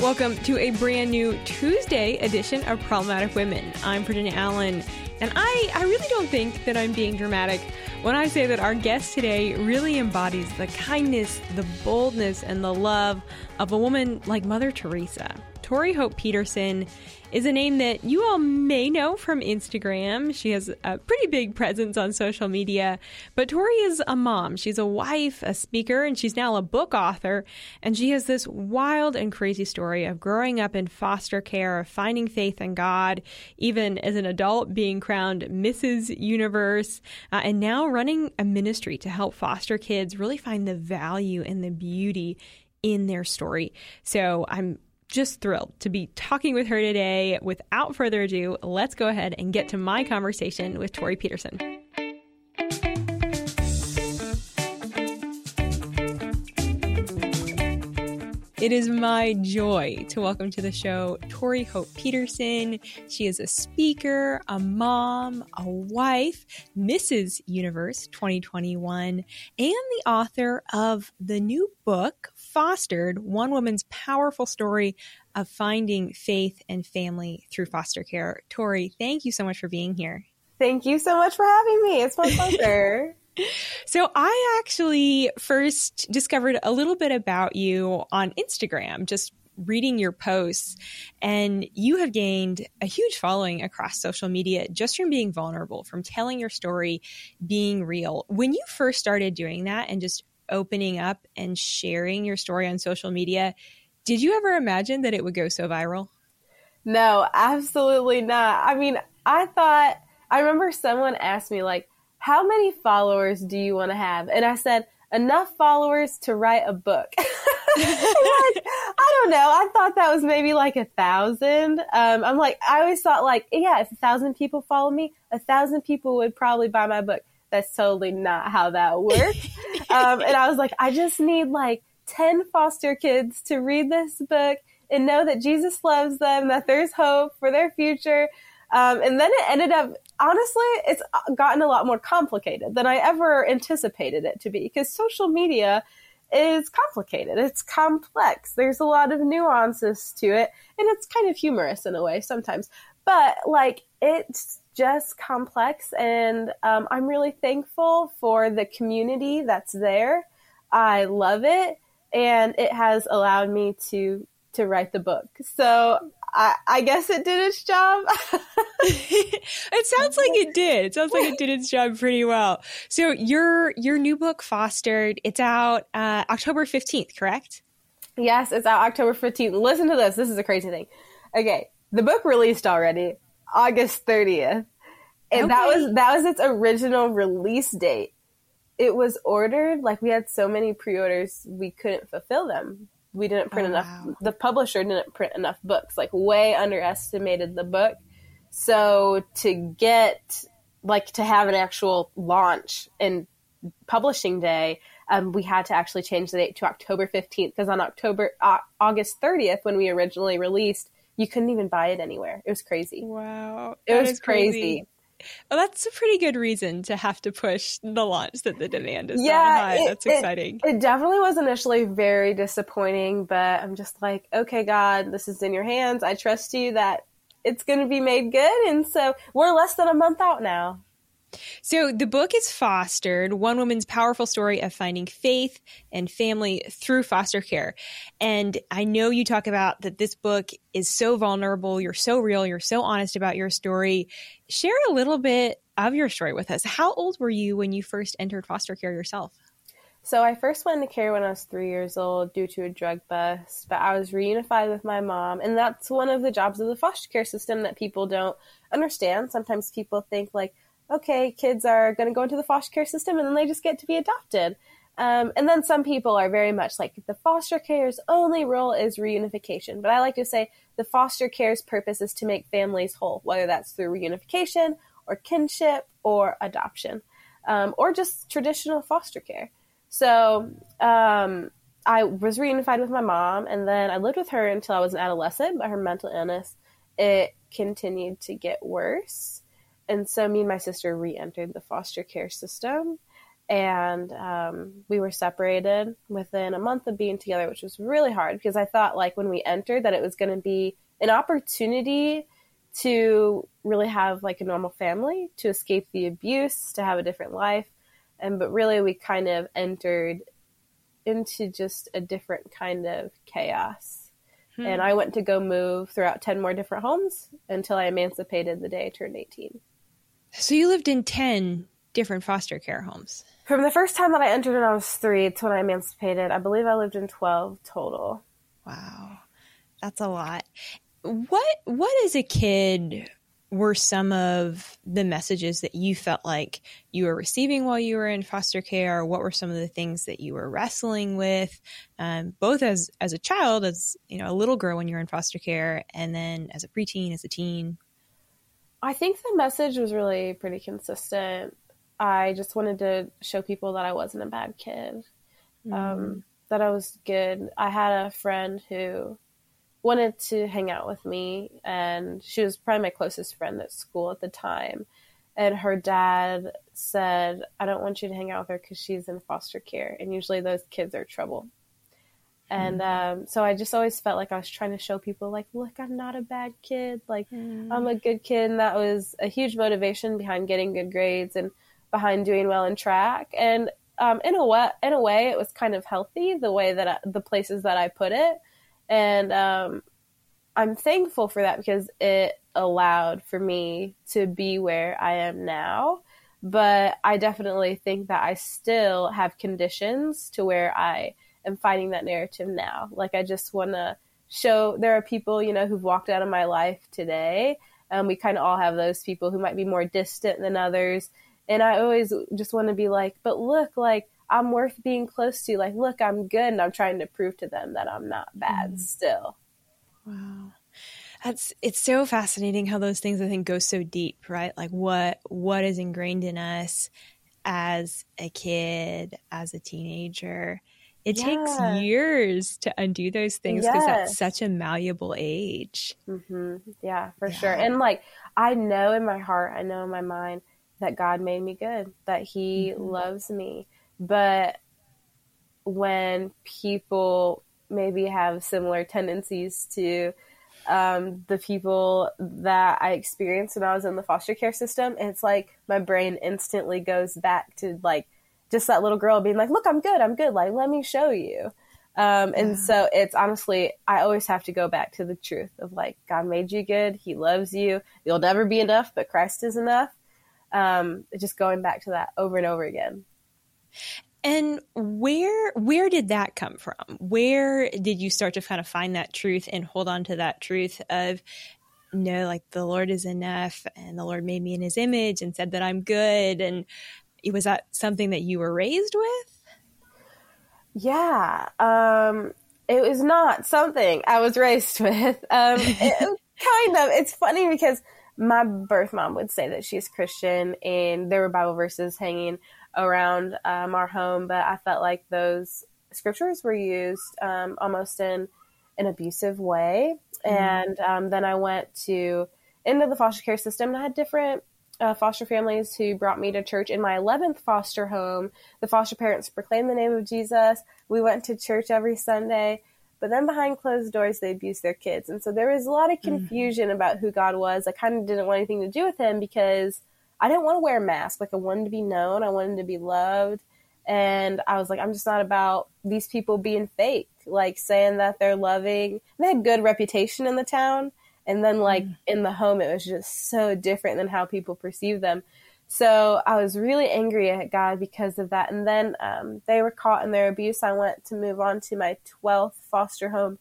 Welcome to a brand new Tuesday edition of Problematic Women. I'm Virginia Allen, and I, I really don't think that I'm being dramatic when I say that our guest today really embodies the kindness, the boldness, and the love of a woman like Mother Teresa. Tori Hope Petersen is a name that you all may know from Instagram. She has a pretty big presence on social media, but Tori is a mom. She's a wife, a speaker, and she's now a book author. And she has this wild and crazy story of growing up in foster care, of finding faith in God, even as an adult being crowned Mrs. Universe, uh, and now running a ministry to help foster kids really find the value and the beauty in their story. So I'm just thrilled to be talking with her today. Without further ado, let's go ahead and get to my conversation with Tori Petersen. It is my joy to welcome to the show Tori Hope Petersen. She is a speaker, a mom, a wife, Mrs. Universe 2021, and the author of the new book, Fostered One Woman's Powerful Story of Finding Faith and Family Through Foster Care. Tori, thank you so much for being here. Thank you so much for having me. It's my pleasure. So I actually first discovered a little bit about you on Instagram, just reading your posts, and you have gained a huge following across social media just from being vulnerable, from telling your story, being real. When you first started doing that and just opening up and sharing your story on social media, did you ever imagine that it would go so viral? No, absolutely not. I mean, I thought, I remember someone asked me, like, how many followers do you want to have? And I said, enough followers to write a book. like, I don't know. I thought that was maybe like a thousand. Um, I'm like, I always thought like, yeah, if a thousand people follow me, a thousand people would probably buy my book. That's totally not how that works. um, and I was like, I just need like 10 foster kids to read this book and know that Jesus loves them, that there's hope for their future. Um, and then it ended up, honestly, it's gotten a lot more complicated than I ever anticipated it to be because social media is complicated. It's complex. There's a lot of nuances to it, and it's kind of humorous in a way sometimes. But like, it's just complex, and um, I'm really thankful for the community that's there. I love it, and it has allowed me to to write the book. So I, I guess it did its job. it sounds like it did. It sounds like it did its job pretty well. So your your new book, Fostered, it's out uh, October fifteenth, correct? Yes, it's out October fifteenth. Listen to this. This is a crazy thing. Okay, the book released already August thirtieth, and okay. that was that was its original release date. It was ordered like we had so many pre-orders we couldn't fulfill them we didn't print oh, enough wow. the publisher didn't print enough books like way underestimated the book so to get like to have an actual launch and publishing day um, we had to actually change the date to october 15th because on october uh, august 30th when we originally released you couldn't even buy it anywhere it was crazy wow it was crazy. crazy. Well, that's a pretty good reason to have to push the launch that the demand is yeah, high. It, that's exciting. It, it, definitely was initially very disappointing, but I'm just like, okay, God, this is in your hands. I trust you that it's going to be made good. And so we're less than a month out now. So the book is Fostered, one woman's powerful story of finding faith and family through foster care. And I know you talk about that this book is so vulnerable, you're so real, you're so honest about your story. Share a little bit of your story with us. How old were you when you first entered foster care yourself? So I first went into care when I was three years old due to a drug bust, but I was reunified with my mom, and that's one of the jobs of the foster care system that people don't understand. Sometimes people think like, okay, kids are going to go into the foster care system and then they just get to be adopted. Um, and then some people are very much like the foster care's only role is reunification. But I like to say the foster care's purpose is to make families whole, whether that's through reunification or kinship or adoption um, or just traditional foster care. So um, I was reunified with my mom, and then I lived with her until I was an adolescent. But her mental illness it continued to get worse and so me and my sister re-entered the foster care system and um, we were separated within a month of being together which was really hard because i thought like when we entered that it was going to be an opportunity to really have like a normal family to escape the abuse to have a different life. And but really we kind of entered into just a different kind of chaos. Hmm. and i went to go move throughout 10 more different homes until i emancipated the day i turned 18 so you lived in 10 different foster care homes. From the first time that i entered when i was three to when i emancipated i believe i lived in 12 total. Wow. That's a lot. What what as a kid were some of the messages that you felt like you were receiving while you were in foster care? What were some of the things that you were wrestling with, um, both as as a child, as you know, a little girl when you're in foster care, and then as a preteen, as a teen? I think the message was really pretty consistent. I just wanted to show people that I wasn't a bad kid, mm. um, that I was good. I had a friend who wanted to hang out with me, and she was probably my closest friend at school at the time. And her dad said, I don't want you to hang out with her because she's in foster care, and usually those kids are trouble. And um, so I just always felt like I was trying to show people, like, look, I'm not a bad kid. Like, mm. I'm a good kid. And that was a huge motivation behind getting good grades and behind doing well in track. And um, in a way, in a way, it was kind of healthy the way that I, the places that I put it and um, I'm thankful for that because it allowed for me to be where I am now. But I definitely think that I still have conditions to where I am fighting that narrative now. Like, I just want to show there are people, you know, who've walked out of my life today. And we kind of all have those people who might be more distant than others. And I always just want to be like, but look, like, I'm worth being close to. Like, look, I'm good, and I'm trying to prove to them that I'm not bad mm. still. Wow. That's it's so fascinating how those things I think go so deep, right? Like what what is ingrained in us as a kid, as a teenager. It yeah. takes years to undo those things because yes. that's such a malleable age. Mm-hmm. Yeah, for yeah. sure. And like, I know in my heart, I know in my mind that God made me good, that He mm-hmm. loves me. But when people maybe have similar tendencies to um, the people that I experienced when I was in the foster care system, it's like my brain instantly goes back to like just that little girl being like, "Look, I'm good, I'm good. Like, let me show you." Um, and yeah. so it's honestly, I always have to go back to the truth of like, God made you good. He loves you. You'll never be enough, but Christ is enough. Um, just going back to that over and over again. And where where did that come from? Where did you start to kind of find that truth and hold on to that truth of no, like the Lord is enough and the Lord made me in his image and said that I'm good and was that something that you were raised with? Yeah. Um it was not something I was raised with. Um it, kind of it's funny because my birth mom would say that she's Christian and there were Bible verses hanging around um, our home, but I felt like those scriptures were used um, almost in an abusive way. Mm-hmm. And um, then I went to into the foster care system, and I had different uh, foster families who brought me to church. In my 11th foster home, the foster parents proclaimed the name of Jesus. We went to church every Sunday. But then behind closed doors, they abused their kids. And so there was a lot of mm-hmm. confusion mm-hmm. about who God was. I kind of didn't want anything to do with him because I didn't want to wear a mask. Like I wanted to be known. I wanted to be loved. And I was like, I'm just not about these people being fake, like saying that they're loving. They had good reputation in the town. And then like mm. in the home, it was just so different than how people perceive them. So I was really angry at God because of that. And then um, they were caught in their abuse. I went to move on to my 12th foster home.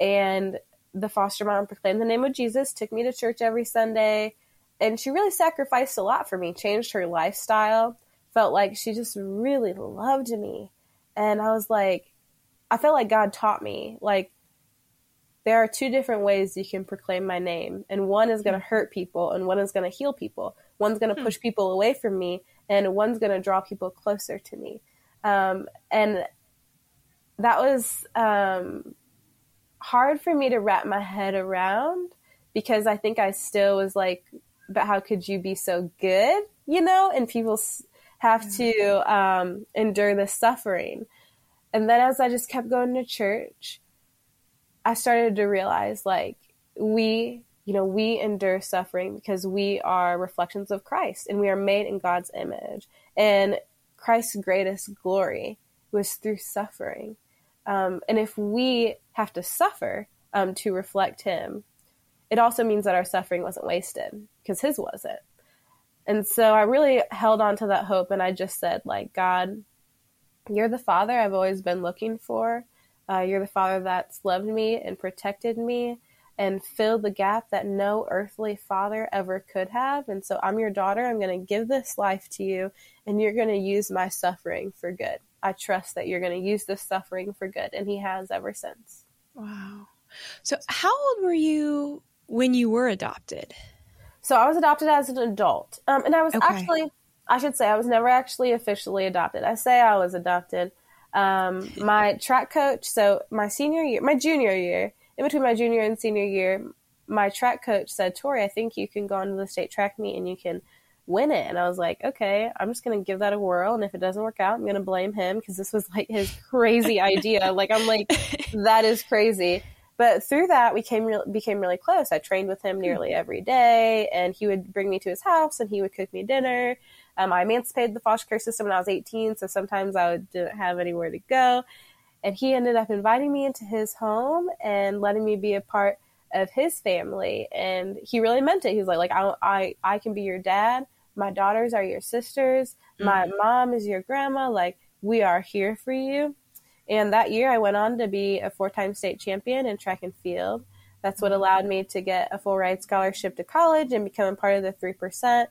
And the foster mom proclaimed the name of Jesus, took me to church every Sunday and she really sacrificed a lot for me, changed her lifestyle, felt like she just really loved me. And I was like, I felt like God taught me, like, there are two different ways you can proclaim my name, and one is going to hurt people, and one is going to heal people. One's going to hmm. push people away from me, and one's going to draw people closer to me. Um, and that was um, hard for me to wrap my head around because I think I still was like but how could you be so good? You know, and people have to um, endure the suffering. And then as I just kept going to church, I started to realize like we, you know, we endure suffering because we are reflections of Christ and we are made in God's image. And Christ's greatest glory was through suffering. Um, and if we have to suffer um, to reflect Him, it also means that our suffering wasn't wasted because His wasn't. And so I really held on to that hope and I just said, like, God, you're the Father I've always been looking for. Uh, you're the Father that's loved me and protected me and filled the gap that no earthly father ever could have. And so I'm your daughter. I'm going to give this life to you, and you're going to use my suffering for good. I trust that you're going to use this suffering for good. And he has ever since. Wow. So, how old were you when you were adopted? So, I was adopted as an adult. Um, and I was okay. actually, I should say, I was never actually officially adopted. I say I was adopted. Um, my track coach, so my senior year, my junior year, in between my junior and senior year, my track coach said, Tori, I think you can go on to the state track meet and you can win it. And I was like, okay, I'm just going to give that a whirl. And if it doesn't work out, I'm going to blame him because this was like his crazy idea. Like, I'm like, that is crazy. But through that, we came re- became really close. I trained with him nearly every day, and he would bring me to his house, and he would cook me dinner. Um, I emancipated the foster care system when I was 18, so sometimes I didn't have anywhere to go. And he ended up inviting me into his home and letting me be a part of his family. And he really meant it. He was like, like I, I, I can be your dad my daughters are your sisters. My mm-hmm. mom is your grandma. Like, we are here for you. And that year, I went on to be a four time state champion in track and field. That's what mm-hmm. allowed me to get a full ride scholarship to college and become a part of the 3%,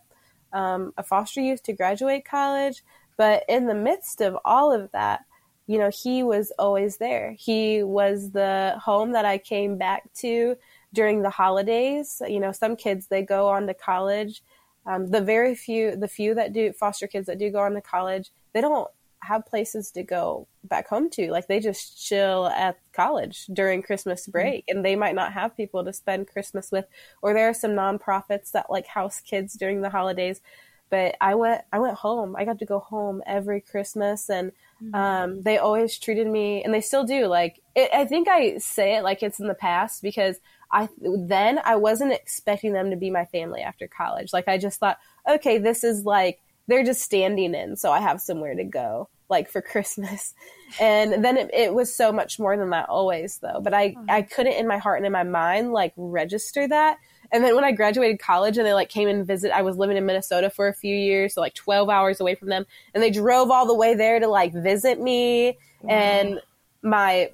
um, a foster youth to graduate college. But in the midst of all of that, you know, he was always there. He was the home that I came back to during the holidays. You know, some kids, they go on to college um, the very few, the few that do foster kids that do go on to college, they don't have places to go back home to. Like they just chill at college during Christmas mm-hmm. break, mm-hmm. and they might not have people to spend Christmas with. Or there are some nonprofits that like house kids during the holidays. But I went, I went home. I got to go home every Christmas, and mm-hmm. um, they always treated me, and they still do. Like it, I think I say it like it's in the past because I then I wasn't expecting them to be my family after college. Like I just thought, okay, this is like they're just standing in, so I have somewhere to go, like for Christmas. And then it, it was so much more than that always, though. But I I couldn't in my heart and in my mind like register that. And then when I graduated college and they like came and visit, I was living in Minnesota for a few years, so like 12 hours away from them, and they drove all the way there to like visit me. Wow. And my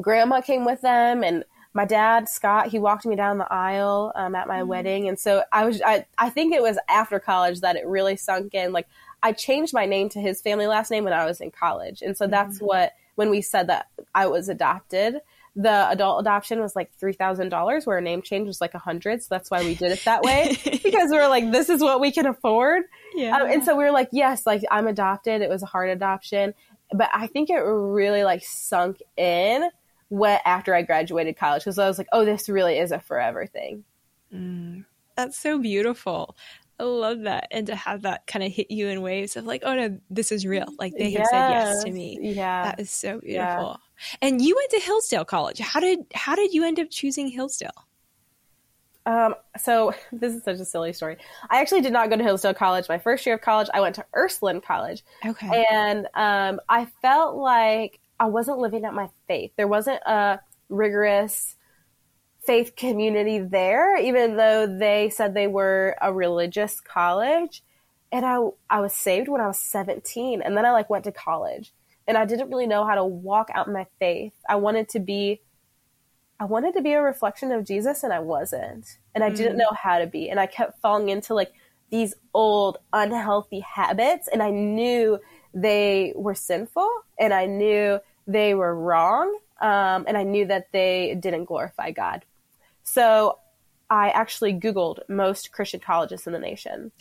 grandma came with them, and my dad Scott he walked me down the aisle um, at my mm-hmm. wedding, and so I was I I think it was after college that it really sunk in. Like I changed my name to his family last name when I was in college, and so that's mm-hmm. what when we said that I was adopted. The adult adoption was like three thousand dollars, where a name change was like a hundred. So that's why we did it that way because we were like, this is what we can afford. Yeah. Um, and so we were like, yes, like I'm adopted. It was a hard adoption, but I think it really like sunk in what after I graduated college because I was like, oh, this really is a forever thing. Mm, that's so beautiful. I love that. And to have that kind of hit you in waves of like, oh no, this is real. Like they have said yes to me. Yeah. That is so beautiful. Yeah. And you went to Hillsdale College. How did how did you end up choosing Hillsdale? Um, so this is such a silly story. I actually did not go to Hillsdale College. My first year of college, I went to Ursuline College. Okay. And um, I felt like I wasn't living out my faith. There wasn't a rigorous faith community there, even though they said they were a religious college. And I, I was saved when I was 17. And then I like went to college and I didn't really know how to walk out my faith. I wanted to be, I wanted to be a reflection of Jesus and I wasn't. And I mm. didn't know how to be. And I kept falling into like these old unhealthy habits. And I knew they were sinful and I knew they were wrong, um, and I knew that they didn't glorify God. So I actually Googled most Christian colleges in the nation.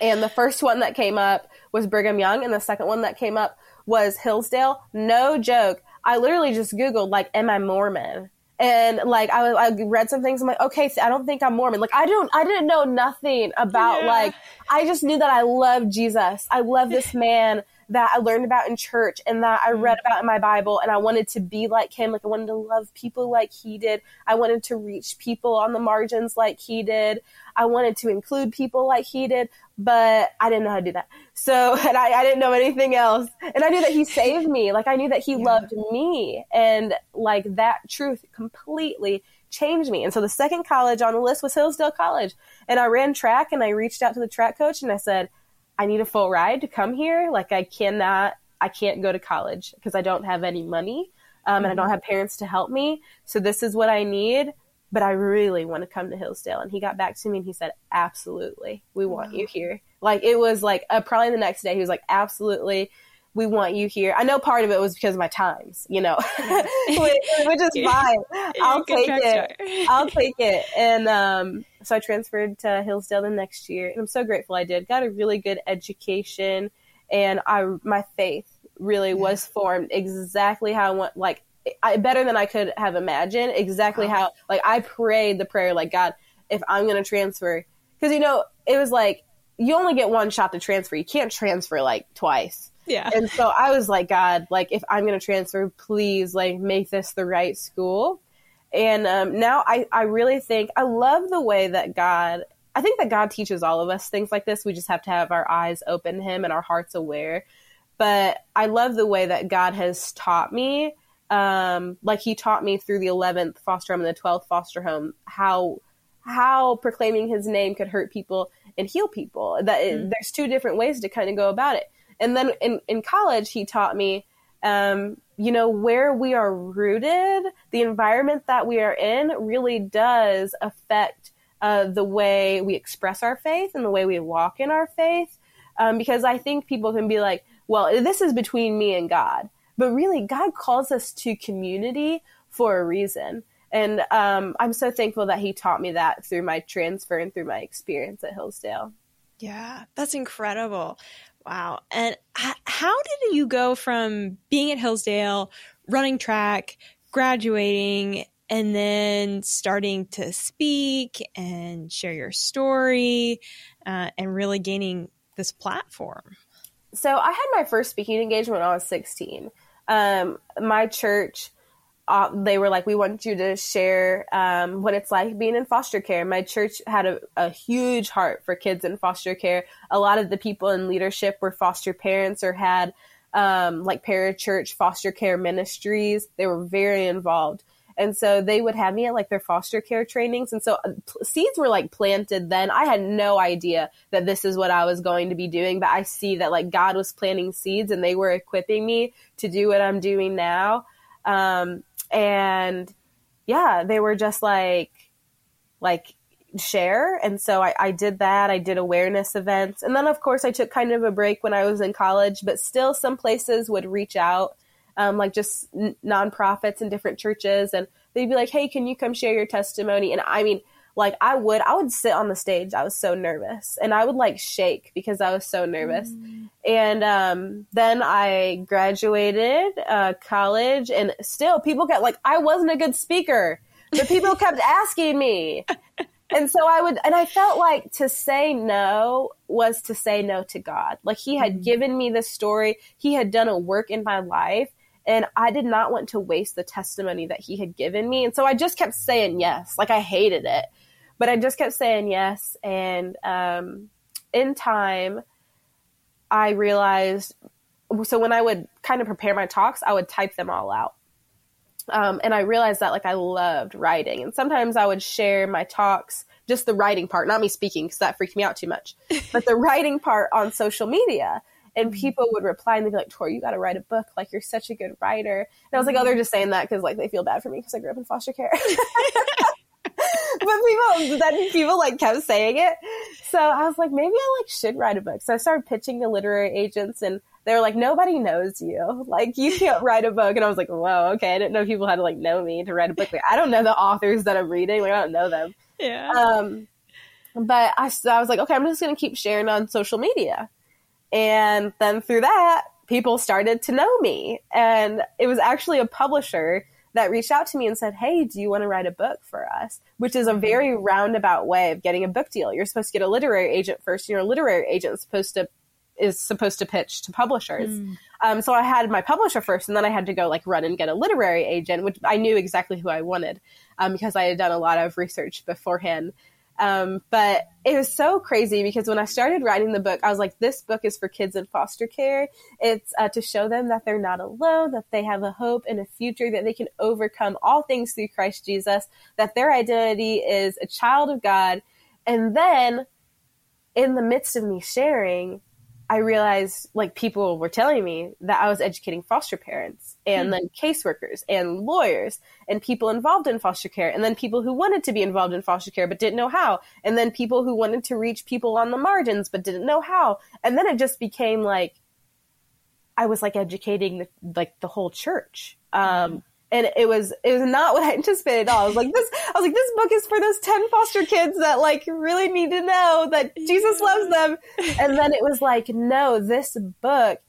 and the first one that came up was Brigham Young, and the second one that came up was Hillsdale. No joke. I literally just Googled, like, am I Mormon? and like I, I read some things. I'm like, okay, I don't think I'm Mormon. Like I don't, I didn't know nothing about Yeah. like. I just knew that I loved Jesus. I love this man that I learned about in church and that I read mm. about in my Bible, and I wanted to be like him. Like I wanted to love people like he did. I wanted to reach people on the margins like he did. I wanted to include people like he did, but I didn't know how to do that. So, and I, I didn't know anything else. And I knew that he saved me. Like I knew that he Yeah. loved me. And like that truth completely changed me. And so the second college on the list was Hillsdale College. And I ran track and I reached out to the track coach and I said, I need a full ride to come here. Like I cannot, I can't go to college because I don't have any money. Um, and I don't have parents to help me. So this is what I need but I really want to come to Hillsdale. And he got back to me and he said, absolutely, we want you here. Like it was like uh, probably the next day, he was like, absolutely, we want you here. I know part of it was because of my times, you know, which, which is fine. I'll take it. I'll take it. And um, so I transferred to Hillsdale the next year, and I'm so grateful I did. Got a really good education, and I my faith really was formed exactly how I want. Like I, better than I could have imagined. Exactly Wow. how like I prayed the prayer like God, if I'm going to transfer, because you know it was like you only get one shot to transfer. You can't transfer like twice. yeah. And so I was like, God, like if I'm going to transfer, please like make this the right school. And um, now I, I really think I love the way that God, I think that God teaches all of us things like this. We just have to have our eyes open to Him and our hearts aware. But I love the way that God has taught me, um, like He taught me through the 11th foster home and the 12th foster home, how how proclaiming His name could hurt people and heal people. That it- Mhm. there's two different ways to kind of go about it. And then in, in college, he taught me, um, you know, where we are rooted, the environment that we are in really does affect uh, the way we express our faith and the way we walk in our faith. Um, because I think people can be like, well, this is between me and God. But really, God calls us to community for a reason. And um, I'm so thankful that he taught me that through my transfer and through my experience at Hillsdale. Yeah, that's incredible. Wow. And how did you go from being at Hillsdale, running track, graduating, and then starting to speak and share your story uh, and really gaining this platform? so I had my first speaking engagement when I was 16. Um, my church, uh, they were like, we want you to share um, what it's like being in foster care. My church had a, a huge heart for kids in foster care. A lot of the people in leadership were foster parents or had um, like parachurch foster care ministries. They were very involved. And so they would have me at like their foster care trainings. And so uh, pl- seeds were like planted then. I had no idea that this is what I was going to be doing, but I see that like God was planting seeds and they were equipping me to do what I'm doing now. Um, and yeah, they were just like, like share. And so I, I did that. I did awareness events. And then of course I took kind of a break when I was in college, but still some places would reach out um, like just n- nonprofits and different churches, and they'd be like, "Hey, can you come share your testimony?" And I mean, like I would, I would sit on the stage. I was so nervous, and I would like shake because I was so nervous. And um, then I graduated uh, college, and still people kept like, I wasn't a good speaker, but people kept asking me. And so I would, and I felt like to say no was to say no to God. Like He had Mhm. given me this story, He had done a work in my life, and I did not want to waste the testimony that He had given me. And so I just kept saying yes. Like I hated it, but I just kept saying yes. And um, in time, I realized. So when I would kind of prepare my talks, I would type them all out. Um, and I realized that like I loved writing, and sometimes I would share my talks, just the writing part, not me speaking because that freaked me out too much, but the writing part on social media. And people would reply and they'd be like, "Tori, you got to write a book. Like you're such a good writer." And I was like, "Oh, they're just saying that because like they feel bad for me because I grew up in foster care." but people then people like kept saying it, so I was like, maybe I like should write a book. So I started pitching to literary agents and they were like, nobody knows you. Like, you can't write a book. And I was like, whoa, okay. I didn't know people had to like know me to write a book. Like, I don't know the authors that I'm reading. Like, I don't know them. Yeah. Um, but I, so I was like, okay, I'm just going to keep sharing on social media. And then through that, people started to know me. And it was actually a publisher that reached out to me and said, Hey, do you want to write a book for us? Which is a very roundabout way of getting a book deal. You're supposed to get a literary agent first, and your literary agent is supposed to is supposed to pitch to publishers. Mm. Um, so I had my publisher first, and then I had to go like run and get a literary agent, which I knew exactly who I wanted um, because I had done a lot of research beforehand. Um, but it was so crazy because when I started writing the book, I was like, this book is for kids in foster care. It's uh, to show them that they're not alone, that they have a hope and a future, that they can overcome all things through Christ Jesus, that their identity is a child of God. And then in the midst of me sharing, I realized like people were telling me that I was educating foster parents and hmm. then caseworkers and lawyers and people involved in foster care and then people who wanted to be involved in foster care but didn't know how and then people who wanted to reach people on the margins but didn't know how and then it just became like I was like educating the, like the whole church. Um, and it was it was not what I anticipated at all. I was like this I was like this book is for those 10 foster kids that like really need to know that Jesus loves them. And then it was like no, this book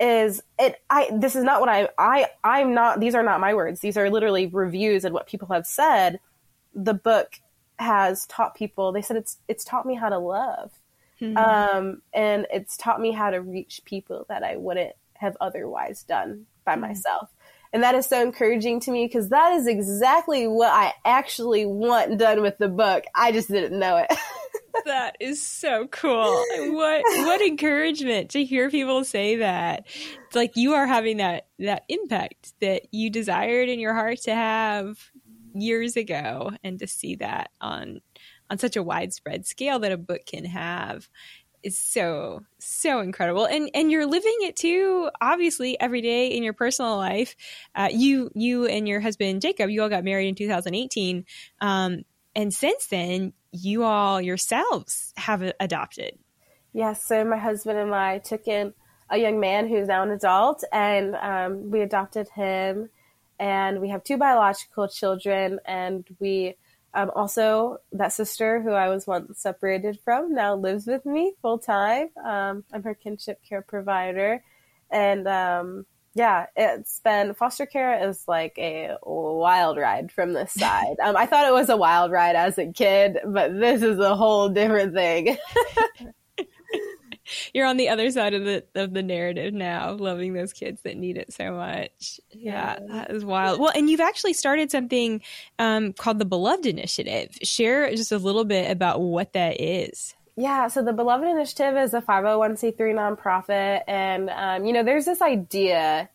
is it I this is not what I I I'm not these are not my words. These are literally reviews and what people have said. The book has taught people they said it's it's taught me how to love. Mm-hmm. Um and it's taught me how to reach people that I wouldn't have otherwise done by mm-hmm. myself. And that is so encouraging to me because that is exactly what I actually want done with the book. I just didn't know it. that is so cool. What what encouragement to hear people say that. It's like you are having that that impact that you desired in your heart to have years ago and to see that on on such a widespread scale that a book can have is so so incredible. And and you're living it too obviously every day in your personal life. Uh, you you and your husband jacob you all got married in 2018 um, and since then you all yourselves have adopted. Yes so my husband and i took in a young man who's now an adult and um, we adopted him. And we have two biological children and we um, also, that sister who I was once separated from now lives with me full time. Um, I'm her kinship care provider. And um, yeah, it's been foster care is like a wild ride from this side. Um, I thought it was a wild ride as a kid, but this is a whole different thing. you're on the other side of the of the narrative now, loving those kids that need it so much. Yeah, yeah. that is wild. Well, and you've actually started something um, called the Beloved Initiative. Share just a little bit about what that is. Yeah, so the Beloved Initiative is a 501c3 nonprofit. And, um, you know, there's this idea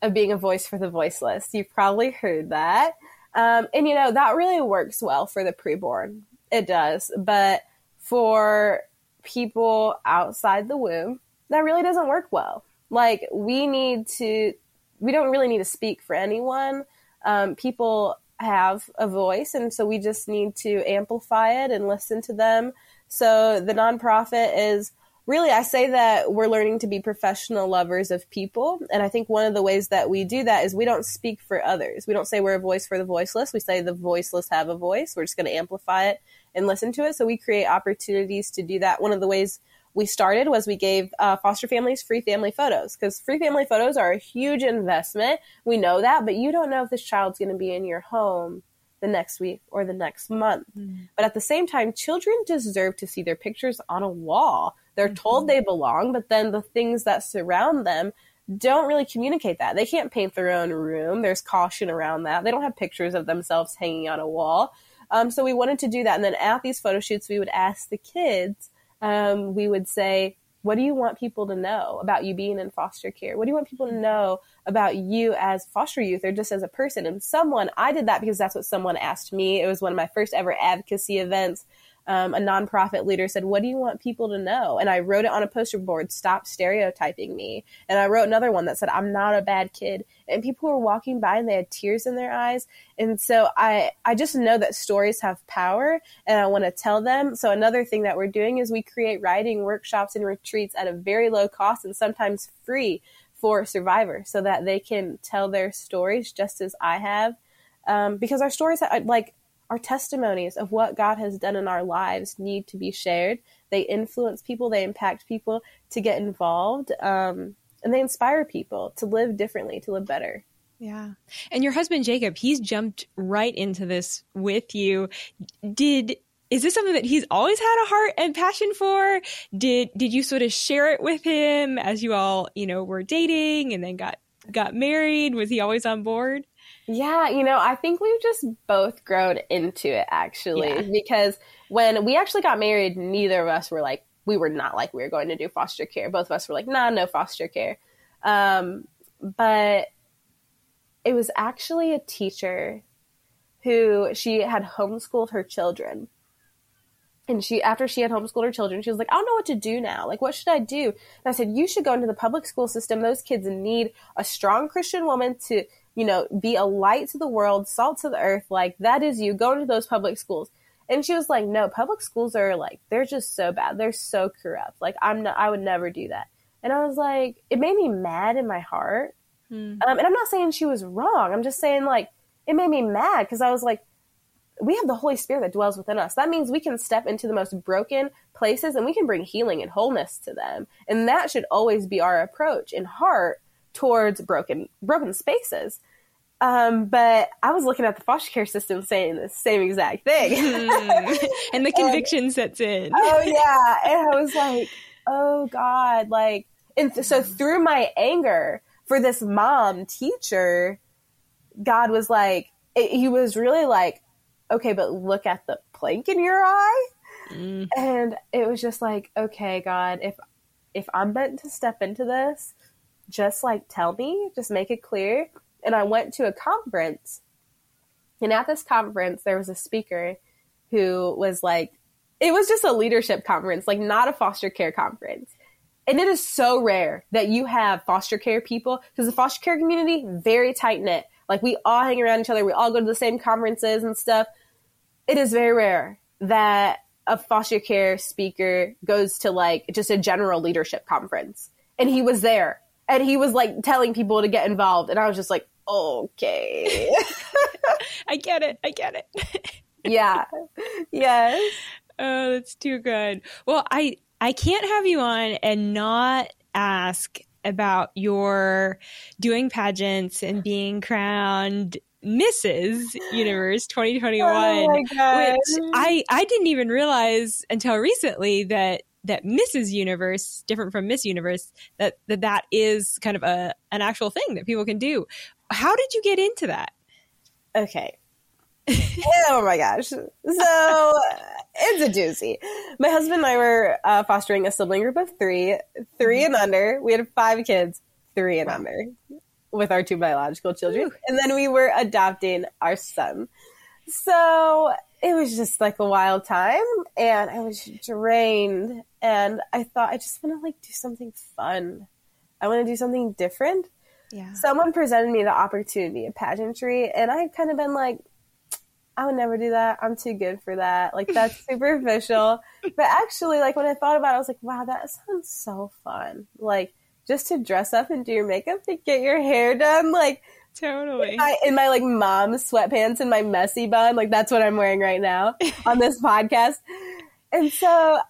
of being a voice for the voiceless. You've probably heard that. Um, and, you know, that really works well for the preborn. It does. But for people outside the womb, that really doesn't work well. Like, we need to, we don't really need to speak for anyone. Um, people have a voice, and so we just need to amplify it and listen to them. So the nonprofit is really, I say that we're learning to be professional lovers of people. And I think one of the ways that we do that is we don't speak for others. We don't say we're a voice for the voiceless. We say the voiceless have a voice. We're just going to amplify it and listen to it. So we create opportunities to do that. One of the ways we started was we gave uh, foster families free family photos because free family photos are a huge investment. We know that, but you don't know if this child's going to be in your home the next week or the next month. Mm. But at the same time, children deserve to see their pictures on a wall. They're mm-hmm. told they belong, but then the things that surround them don't really communicate that. They can't paint their own room. There's caution around that. They don't have pictures of themselves hanging on a wall. Um, so we wanted to do that. And then at these photo shoots, we would ask the kids, um, we would say, what do you want people to know about you being in foster care? What do you want people to know about you as foster youth or just as a person? And someone, I did that because that's what someone asked me. It was one of my first ever advocacy events um, a nonprofit leader said, What do you want people to know? And I wrote it on a poster board, Stop Stereotyping Me. And I wrote another one that said, I'm not a bad kid. And people were walking by and they had tears in their eyes. And so I, I just know that stories have power and I want to tell them. So another thing that we're doing is we create writing workshops and retreats at a very low cost and sometimes free for survivors so that they can tell their stories just as I have. Um, because our stories, like our testimonies of what God has done in our lives need to be shared. They influence people, they impact people to get involved, um, and they inspire people to live differently, to live better. Yeah. And your husband Jacob, he's jumped right into this with you. Did is this something that he's always had a heart and passion for? Did did you sort of share it with him as you all, you know, were dating and then got got married? Was he always on board? Yeah, you know, I think we've just both grown into it actually yeah. because when we actually got married, neither of us were like we were not like we were going to do foster care. Both of us were like, nah, no foster care. Um, but it was actually a teacher who she had homeschooled her children. And she, after she had homeschooled her children, she was like, I don't know what to do now. Like, what should I do? And I said, you should go into the public school system. Those kids need a strong Christian woman to, you know, be a light to the world, salt to the earth. Like, that is you. Go to those public schools. And she was like, no, public schools are like, they're just so bad. They're so corrupt. Like, I'm not, I would never do that. And I was like, it made me mad in my heart. Hmm. Um, and I'm not saying she was wrong. I'm just saying, like, it made me mad because I was like, we have the Holy Spirit that dwells within us. That means we can step into the most broken places and we can bring healing and wholeness to them. And that should always be our approach in heart towards broken broken spaces. Um, but I was looking at the foster care system saying the same exact thing. and the conviction and, sets in. Oh yeah. And I was like, oh God, like and th- so through my anger for this mom teacher, God was like, it, he was really like, okay, but look at the plank in your eye. Mm. And it was just like, okay, God, if if I'm meant to step into this, just like tell me, just make it clear and I went to a conference. And at this conference, there was a speaker who was like, it was just a leadership conference, like not a foster care conference. And it is so rare that you have foster care people because the foster care community, very tight knit. Like we all hang around each other. We all go to the same conferences and stuff. It is very rare that a foster care speaker goes to like just a general leadership conference. And he was there and he was like telling people to get involved. And I was just like, okay. I get it. I get it. yeah. Yes. Oh, that's too good. Well, I I can't have you on and not ask about your doing pageants and being crowned Mrs. Universe 2021, oh which I I didn't even realize until recently that that Mrs. Universe, different from Miss Universe, that that, that is kind of a an actual thing that people can do. How did you get into that? Okay. oh my gosh. So it's a doozy. My husband and I were uh, fostering a sibling group of three, three and under. We had five kids, three and under, with our two biological children. Ooh. And then we were adopting our son. So it was just like a wild time and I was drained and I thought I just want to like do something fun. I want to do something different. Yeah. Someone presented me the opportunity of pageantry and I've kind of been like I would never do that. I'm too good for that. Like that's superficial. but actually like when I thought about it I was like wow that sounds so fun. Like just to dress up and do your makeup and get your hair done like Totally. In my, in my, like mom's sweatpants and my messy bun, like that's what I'm wearing right now on this podcast. And so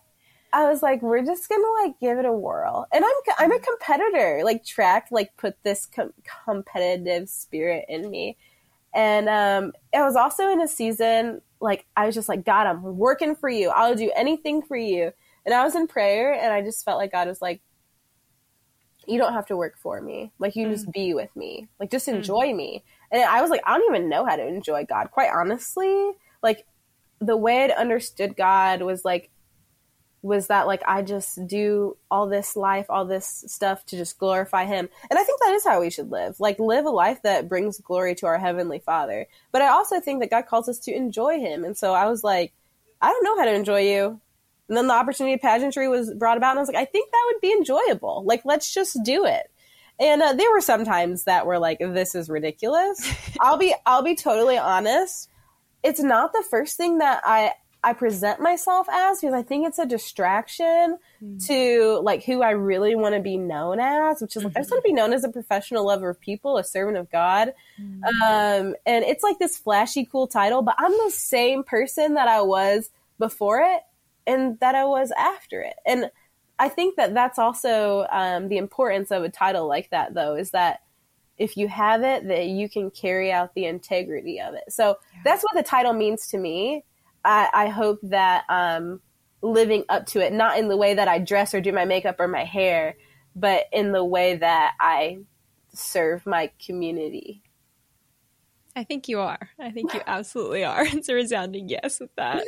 I was like, we're just gonna like give it a whirl. And I'm I'm a competitor. Like track like put this com- competitive spirit in me. And um, I was also in a season like I was just like, God, I'm working for you. I'll do anything for you. And I was in prayer, and I just felt like God was like, you don't have to work for me. Like you mm. just be with me. Like just mm. enjoy mm. me. And I was like, I don't even know how to enjoy God. Quite honestly, like the way I'd understood God was like was that like I just do all this life, all this stuff to just glorify him. And I think that is how we should live. Like live a life that brings glory to our heavenly Father. But I also think that God calls us to enjoy him. And so I was like, I don't know how to enjoy you. And then the opportunity of pageantry was brought about, and I was like, I think that would be enjoyable. Like, let's just do it. And uh, there were some times that were like, this is ridiculous. I'll be, I'll be totally honest. It's not the first thing that I, I present myself as because I think it's a distraction mm. to like who I really want to be known as, which is like, mm-hmm. I just want to be known as a professional lover of people, a servant of God. Mm. Um, and it's like this flashy, cool title, but I'm the same person that I was before it and that I was after it. And I think that that's also um, the importance of a title like that, though, is that if you have it, that you can carry out the integrity of it. So yeah. that's what the title means to me. I, I hope that um, living up to it, not in the way that I dress or do my makeup or my hair, but in the way that I serve my community. I think you are. I think you absolutely are. It's a resounding yes with that.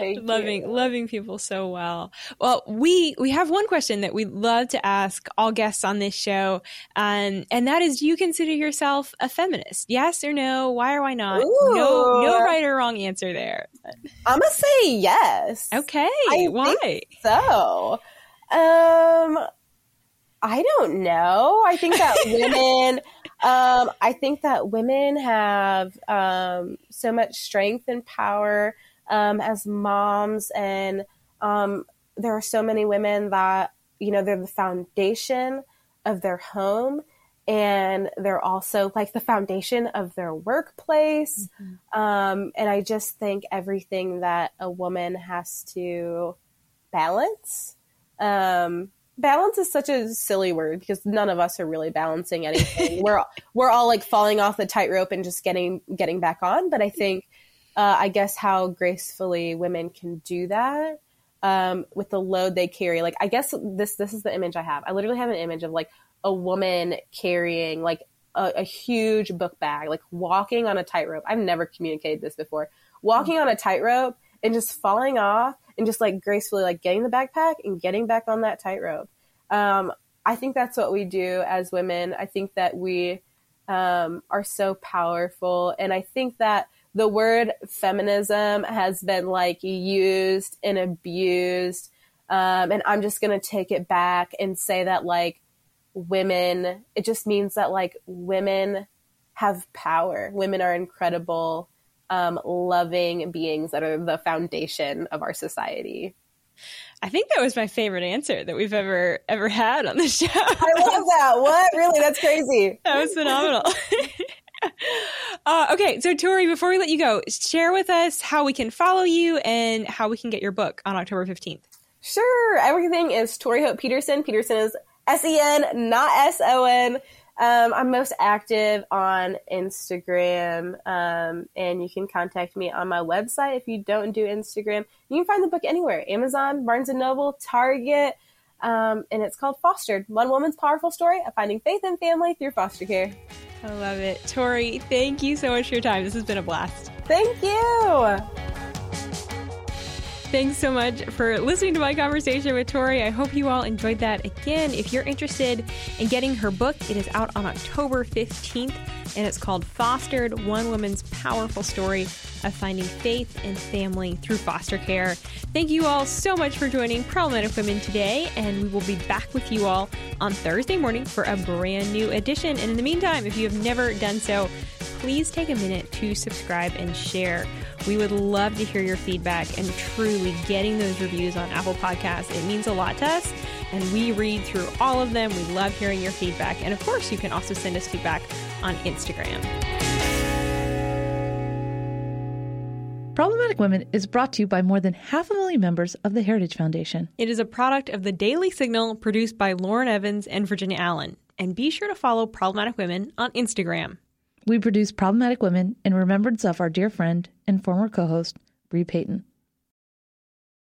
loving you. loving people so well. Well, we we have one question that we love to ask all guests on this show, um, and that is: Do you consider yourself a feminist? Yes or no? Why or why not? Ooh. No, no right or wrong answer there. I'm gonna say yes. Okay, I why? so, um, I don't know. I think that women. Um, I think that women have um, so much strength and power um, as moms, and um, there are so many women that you know they're the foundation of their home, and they're also like the foundation of their workplace. Mm-hmm. Um, and I just think everything that a woman has to balance um, balance is such a silly word because none of us are really balancing anything. we're we're all like falling off the tightrope and just getting getting back on. But I think, uh, I guess, how gracefully women can do that um, with the load they carry. Like, I guess this this is the image I have. I literally have an image of like a woman carrying like a, a huge book bag, like walking on a tightrope. I've never communicated this before. Walking on a tightrope and just falling off and just like gracefully like getting the backpack and getting back on that tightrope. Um, I think that's what we do as women. I think that we um, are so powerful, and I think that the word feminism has been like used and abused. Um, and I'm just gonna take it back and say that like women, it just means that like women have power. Women are incredible um, loving beings that are the foundation of our society. I think that was my favorite answer that we've ever ever had on the show. I love that. What? Really? That's crazy. that was phenomenal. uh, okay, so Tori, before we let you go, share with us how we can follow you and how we can get your book on October fifteenth. Sure. Everything is Tori Hope Petersen. Petersen is S E N, not S O N. Um, I'm most active on Instagram, um, and you can contact me on my website if you don't do Instagram. You can find the book anywhere Amazon, Barnes and Noble, Target, um, and it's called Fostered One Woman's Powerful Story of Finding Faith and Family Through Foster Care. I love it. Tori, thank you so much for your time. This has been a blast. Thank you. Thanks so much for listening to my conversation with Tori. I hope you all enjoyed that. Again, if you're interested in getting her book, it is out on October 15th and it's called Fostered One Woman's Powerful Story of Finding Faith and Family Through Foster Care. Thank you all so much for joining Problematic Women today, and we will be back with you all on Thursday morning for a brand new edition. And in the meantime, if you have never done so, please take a minute to subscribe and share. We would love to hear your feedback and truly getting those reviews on Apple Podcasts. It means a lot to us, and we read through all of them. We love hearing your feedback. And of course, you can also send us feedback on Instagram. Problematic Women is brought to you by more than half a million members of the Heritage Foundation. It is a product of the Daily Signal produced by Lauren Evans and Virginia Allen. And be sure to follow Problematic Women on Instagram. We produce Problematic Women in remembrance of our dear friend and former co host, Bre Payton.